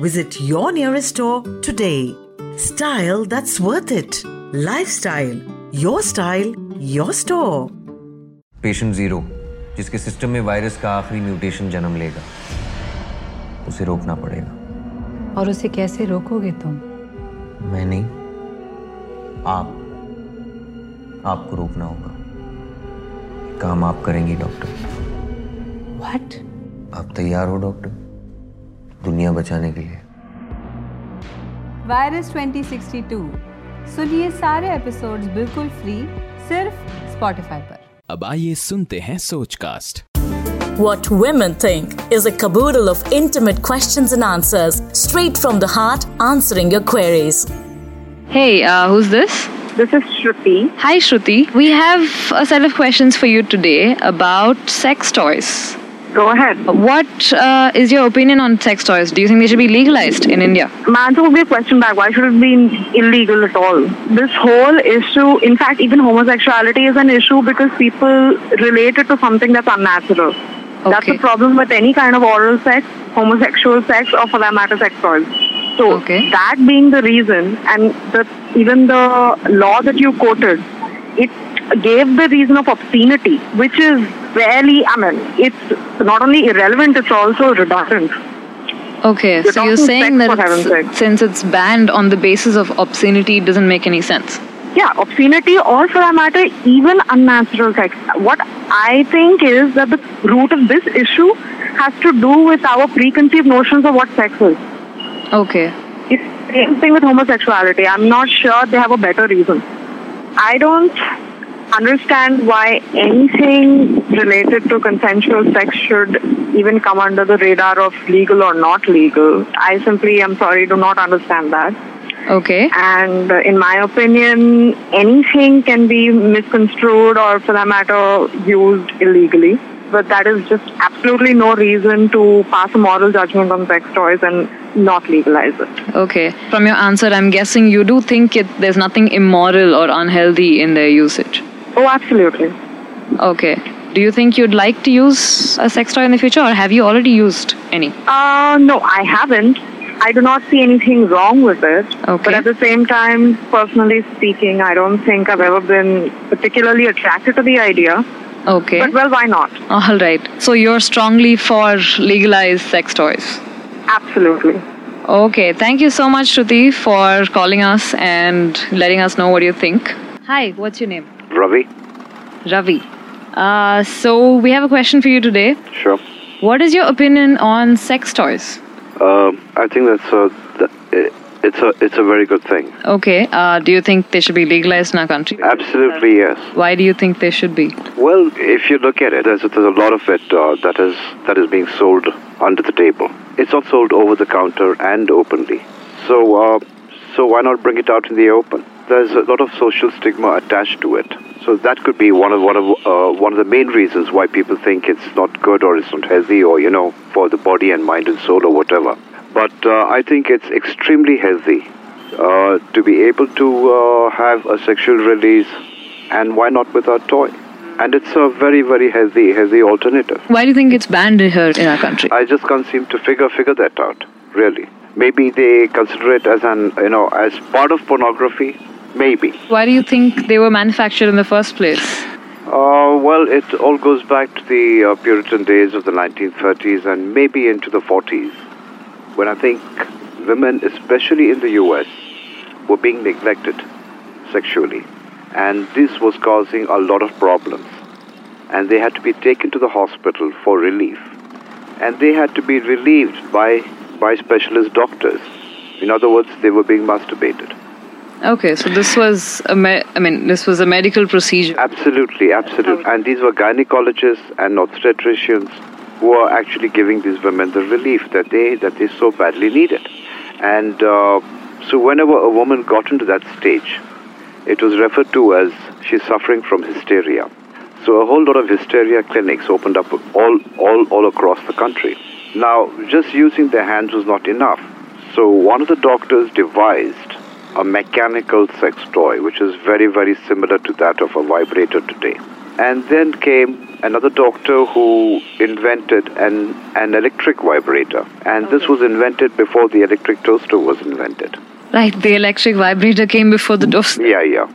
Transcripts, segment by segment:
Visit your nearest store today. Style that's worth it. Lifestyle. Your style, your store. Patient zero जिसके system में virus का आखिरी mutation जन्म लेगा उसे रोकना पड़ेगा और उसे कैसे रोकोगे तुम मैं नहीं आप आपको रोकना होगा काम आप करेंगी डॉक्टर व्हाट आप तैयार हो डॉक्टर दुनिया बचाने के लिए वायरस 2062 सुनिए सारे एपिसोड्स बिल्कुल फ्री सिर्फ़ स्पॉटिफाई पर अब आइए सुनते हैं Sochcast What women think is a caboodle of intimate questions and answers, straight from the heart, answering your queries. Hey, uh, who's this? This is Shruti. Hi, Shruti. We have a set of questions for you today about sex toys. Go ahead. What uh, is your opinion on sex toys? Do you think they should be legalized in India? My answer would be a question back. Why should it be illegal at all? This whole issue, in fact, even homosexuality is an issue because people relate it to something that's unnatural. Okay. That's the problem with any kind of oral sex, homosexual sex, or for that matter, sex toys. So Okay. that being the reason, and the, even the law that you quoted, it gave the reason of obscenity, which is really, I mean, it's not only irrelevant, it's also redundant. Okay, You're so you're saying that it's- since it's banned on the basis of obscenity, it doesn't make any sense. Yeah, obscenity or for that matter, even unnatural sex. What I think is that the root of this issue has to do with our preconceived notions of what sex is. Okay. It's the same thing with homosexuality. I'm not sure they have a better reason. I don't understand why anything related to consensual sex should even come under the radar of legal or not legal. I simply, I'm sorry, do not understand that. Okay. And in my opinion, anything can be misconstrued or, for that matter, used illegally. But that is just absolutely no reason to pass a moral judgment on sex toys and not legalize it. Okay. From your answer, I'm guessing you do think it, there's nothing immoral or unhealthy in their usage. Oh, absolutely. Okay. Do you think you'd like to use a sex toy in the future, or have you already used any? Uh, no, I haven't. I do not see anything wrong with it. Okay. But at the same time, personally speaking, I don't think I've ever been particularly attracted to the idea. Okay. But well, why not? All right. So you're strongly for legalized sex toys. Absolutely. Okay. Thank you so much, Shruti, for calling us and letting us know what you think. Hi, what's your name? Ravi? Ravi. Uh, so we have a question for you today. Sure. What is your opinion on sex toys? Um, I think that's a, it's a it's a very good thing. Okay. Uh, do you think they should be legalized in our country? Absolutely yes. Why do you think they should be? Well, if you look at it, there's, there's a lot of it uh, that is that is being sold under the table. It's not sold over the counter and openly. So uh, so why not bring it out in the open? There's a lot of social stigma attached to it. So that could be one of one of uh, one of the main reasons why people think it's not good or it's not healthy or you know for the body and mind and soul or whatever. But uh, I think it's extremely healthy uh, to be able to uh, have a sexual release, and why not with a toy? And it's a very very healthy healthy alternative. Why do you think it's banned here in our country? I just can't seem to figure figure that out. Really, maybe they consider it as an you know as part of pornography. Maybe. Why do you think they were manufactured in the first place? Uh, well, it all goes back to the uh, Puritan days of the 1930s and maybe into the 40s, when I think women, especially in the US, were being neglected sexually. And this was causing a lot of problems. And they had to be taken to the hospital for relief. And they had to be relieved by, by specialist doctors. In other words, they were being masturbated. Okay, so this was a me- I mean this was a medical procedure. Absolutely, absolutely. And these were gynecologists and obstetricians who are actually giving these women the relief that they that they so badly needed. And uh, so, whenever a woman got into that stage, it was referred to as she's suffering from hysteria. So, a whole lot of hysteria clinics opened up all, all, all across the country. Now, just using their hands was not enough. So, one of the doctors devised a mechanical sex toy, which is very, very similar to that of a vibrator today. And then came another doctor who invented an, an electric vibrator. And this was invented before the electric toaster was invented. Right, the electric vibrator came before the toaster. Yeah, yeah.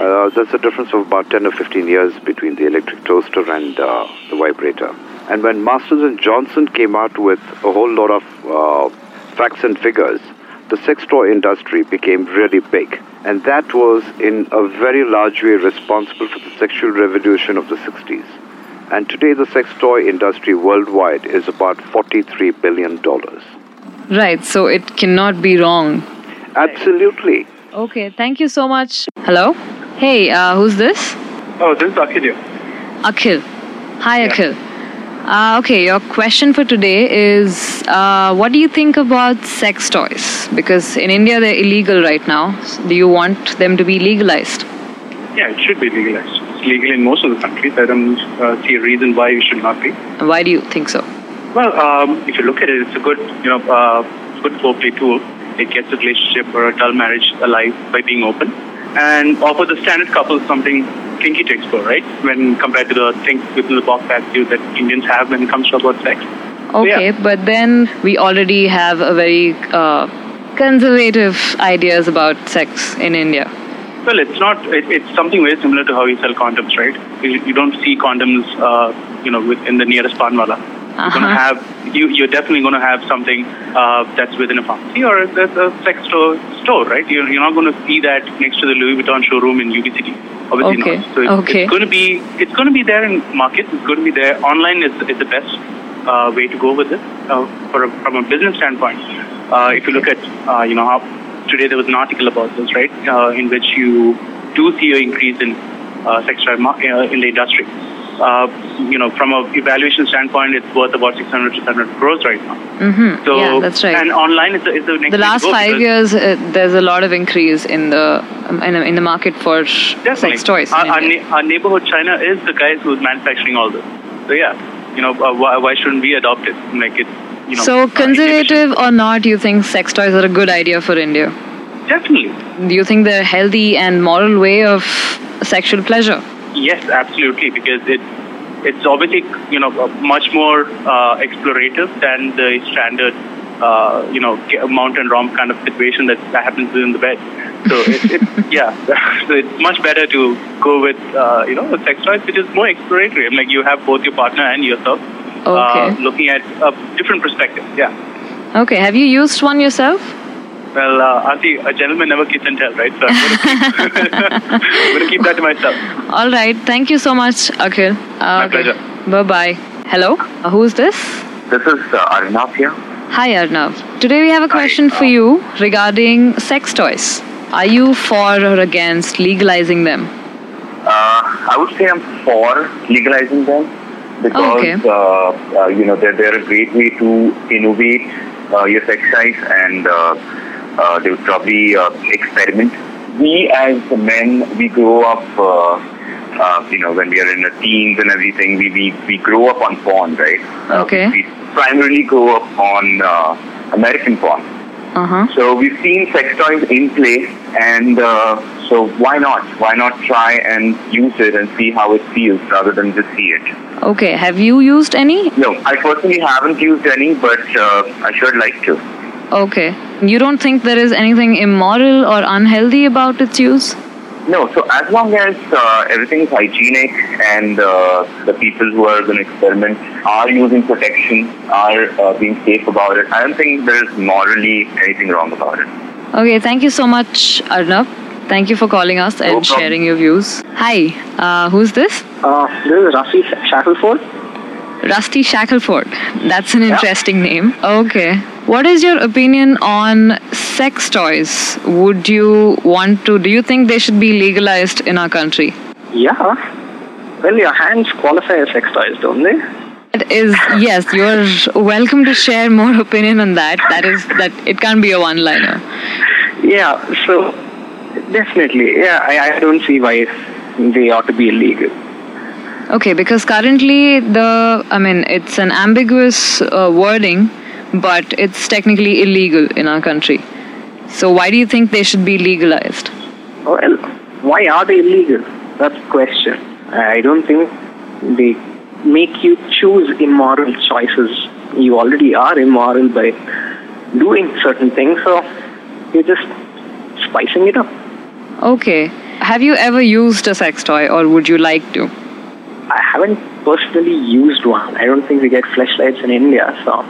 Uh, there's a difference of about 10 or 15 years between the electric toaster and uh, the vibrator. And when Masters and Johnson came out with a whole lot of uh, facts and figures, the sex toy industry became really big. And that was in a very large way responsible for the sexual revolution of the 60s. And today, the sex toy industry worldwide is about $43 billion. Right, so it cannot be wrong. Absolutely. Okay, thank you so much. Hello? Hey, uh, who's this? Oh, this is Akhil. Akhil. Hi, Akhil. Uh, okay, your question for today is uh, what do you think about sex toys? Because in India they're illegal right now. Do you want them to be legalized? Yeah, it should be legalized. It's legal in most of the countries. I don't uh, see a reason why it should not be. Why do you think so? Well, um, if you look at it, it's a good, you know, uh, good foreplay tool. It gets a relationship or a dull marriage alive by being open, and offer the standard couple something kinky to explore, right? When compared to the think within the box attitude that Indians have when it comes to about sex. So, Okay, yeah. but then we already have a very uh, conservative ideas about sex in India. Well, it's not. It, it's something very similar to how you sell condoms, right? You, you don't see condoms, uh, you know, within the nearest panwala. You're gonna Uh-huh. have. You, you're definitely going to have something uh, that's within a pharmacy or there's a sex store, store right? You're, you're not going to see that next to the Louis Vuitton showroom in UB City. Obviously Okay, not. So it's, okay. it's going to be. It's going to be there in market. It's going to be there. Online is, is the best uh, way to go with it uh, for a, from a business standpoint. Uh, if you look at, uh, you know, how today there was an article about this, right, uh, in which you do see an increase in uh, sex uh, in the industry. Uh, you know, from a evaluation standpoint, it's worth about 600 to 700 crores right now. Mm-hmm. So, yeah, that's right. And online is the, is the next the last five years, uh, there's a lot of increase in the in, in the market for sex toys. Our, our, na- our neighborhood China is the guys who's manufacturing all this. So yeah, you know, uh, why, why shouldn't we adopt it? Like it's, you know. so conservative or not, you think sex toys are a good idea for India? Definitely. Do you think they're a healthy and moral way of sexual pleasure? Yes, absolutely, because it it's obviously you know much more uh, explorative than the standard uh, you know mountain romp kind of situation that, happens within the bed. So it, it, yeah, so it's much better to go with uh, you know a sex toys which is more exploratory. I mean, like you have both your partner and yourself uh, Okay. looking at a different perspective. Yeah. Okay, have you used one yourself? Well, uh, Auntie, a gentleman never kiss and tell, right? So I'm going to keep, I'm gonna keep that to myself. All right, thank you so much, Akhil. Uh, My pleasure. Bye bye. Hello, uh, who's this? This is uh, Arnav here. Hi, Arnav. Today we have a question for you regarding sex toys. Are you for or against legalizing them? Uh, I would say I'm for legalizing them because Okay. uh, uh, you know they're, they're a great way to innovate uh, your sex life and uh, they would probably uh, experiment. We as men, we grow up, uh, uh, you know, when we are in our teens and everything, we, we, we grow up on porn, right? Uh, Okay. we primarily grow up on uh, American porn. Uh huh. So we've seen sex toys in play, and uh, so why not? Why not try and use it and see how it feels rather than just see it? Okay, have you used any? No, I personally haven't used any, but uh, I should like to. Okay. You don't think there is anything immoral or unhealthy about its use? No, so as long as uh, everything is hygienic and uh, the people who are going to experiment are using protection, are uh, being safe about it, I don't think there's morally anything wrong about it. Okay, thank you so much, Arnav. Thank you for calling us and problem. sharing your views. Hi, uh, who's this? Uh, this is Rusty Shackleford. Rusty Shackleford. That's an interesting name. Okay. What is your opinion on sex toys? Would you want to, do you think they should be legalized in our country? Yeah. Well, your hands qualify as sex toys, don't they? That is yes, you're welcome to share more opinion on that. That is that it can't be a one-liner. Yeah, so definitely, yeah, I, I don't see why they ought to be illegal. Okay, because currently the I mean it's an ambiguous uh, wording, but it's technically illegal in our country. So why do you think they should be legalized? Well, why are they illegal? That's the question. I don't think they make you choose immoral choices. You already are immoral by doing certain things, so you're just spicing it up. Okay. Have you ever used a sex toy or would you like to? I haven't personally used one. I don't think we get Fleshlights in India, so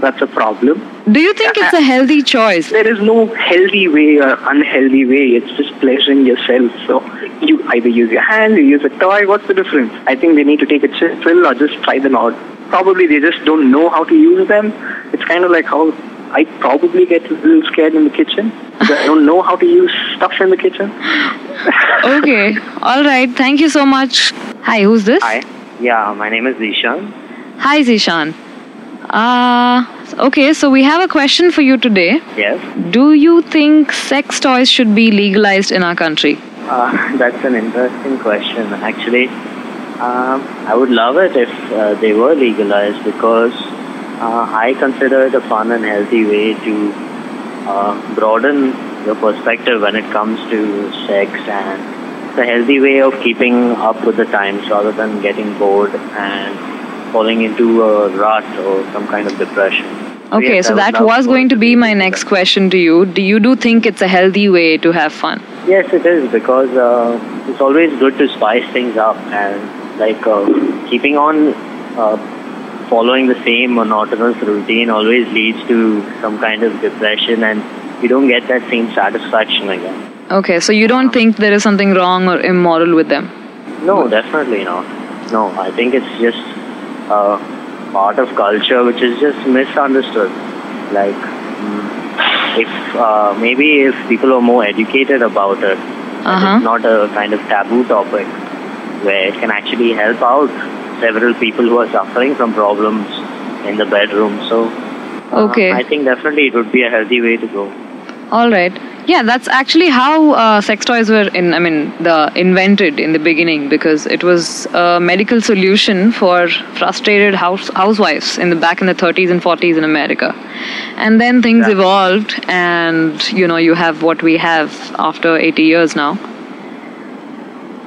that's a problem. Do you think it's a healthy choice? There is no healthy way or unhealthy way. It's just pleasuring yourself. So you either use your hand, you use a toy. What's the difference? I think they need to take a chill or just try them out. Probably they just don't know how to use them. It's kind of like how I probably get a little scared in the kitchen. I don't know how to use stuff in the kitchen. okay. All right. Thank you so much. Hi, who's this? Hi. Yeah, my name is Zishan. Hi, Zishan. Uh, okay, so we have a question for you today. Yes. Do you think sex toys should be legalized in our country? Uh, that's an interesting question. Actually, um, I would love it if uh, they were legalized because uh, I consider it a fun and healthy way to uh, broaden your perspective when it comes to sex and it's a healthy way of keeping up with the times rather than getting bored and falling into a rut or some kind of depression. Okay, yes, so that was going to be my next question to you. Do you do think it's a healthy way to have fun? Yes, it is because uh, it's always good to spice things up and like uh, keeping on uh, following the same monotonous routine always leads to some kind of depression and you don't get that same satisfaction again. Okay, so you don't think there is something wrong or immoral with them? No, definitely not. No, I think it's just a part of culture which is just misunderstood. Like, mm, if uh, maybe if people are more educated about it, Uh-huh. it's not a kind of taboo topic where it can actually help out several people who are suffering from problems in the bedroom. So, uh, Okay. I think definitely it would be a healthy way to go. All right. Yeah, that's actually how uh, sex toys were in. I mean, the invented in the beginning because it was a medical solution for frustrated house housewives in the back in the 30s and 40s in America, and then things evolved, and you know you have what we have after 80 years now.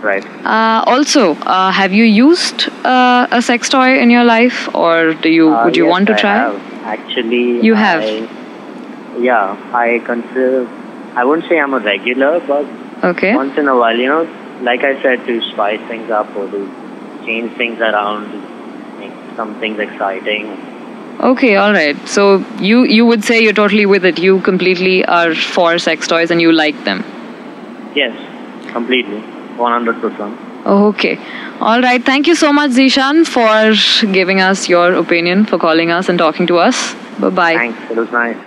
Right. Uh, also, uh, have you used uh, a sex toy in your life, or do you Uh, would you yes, want to I try? have. Actually, You have? I- yeah, I consider. I wouldn't say I'm a regular, but Okay. once in a while, you know, like I said, to spice things up or to change things around, make some things exciting. Okay, all right. So you you would say you're totally with it. You completely are for sex toys and you like them. Yes, completely, 100 percent. Okay. All right. Thank you so much, Zishan, for giving us your opinion, for calling us and talking to us. Bye bye. Thanks. It was nice.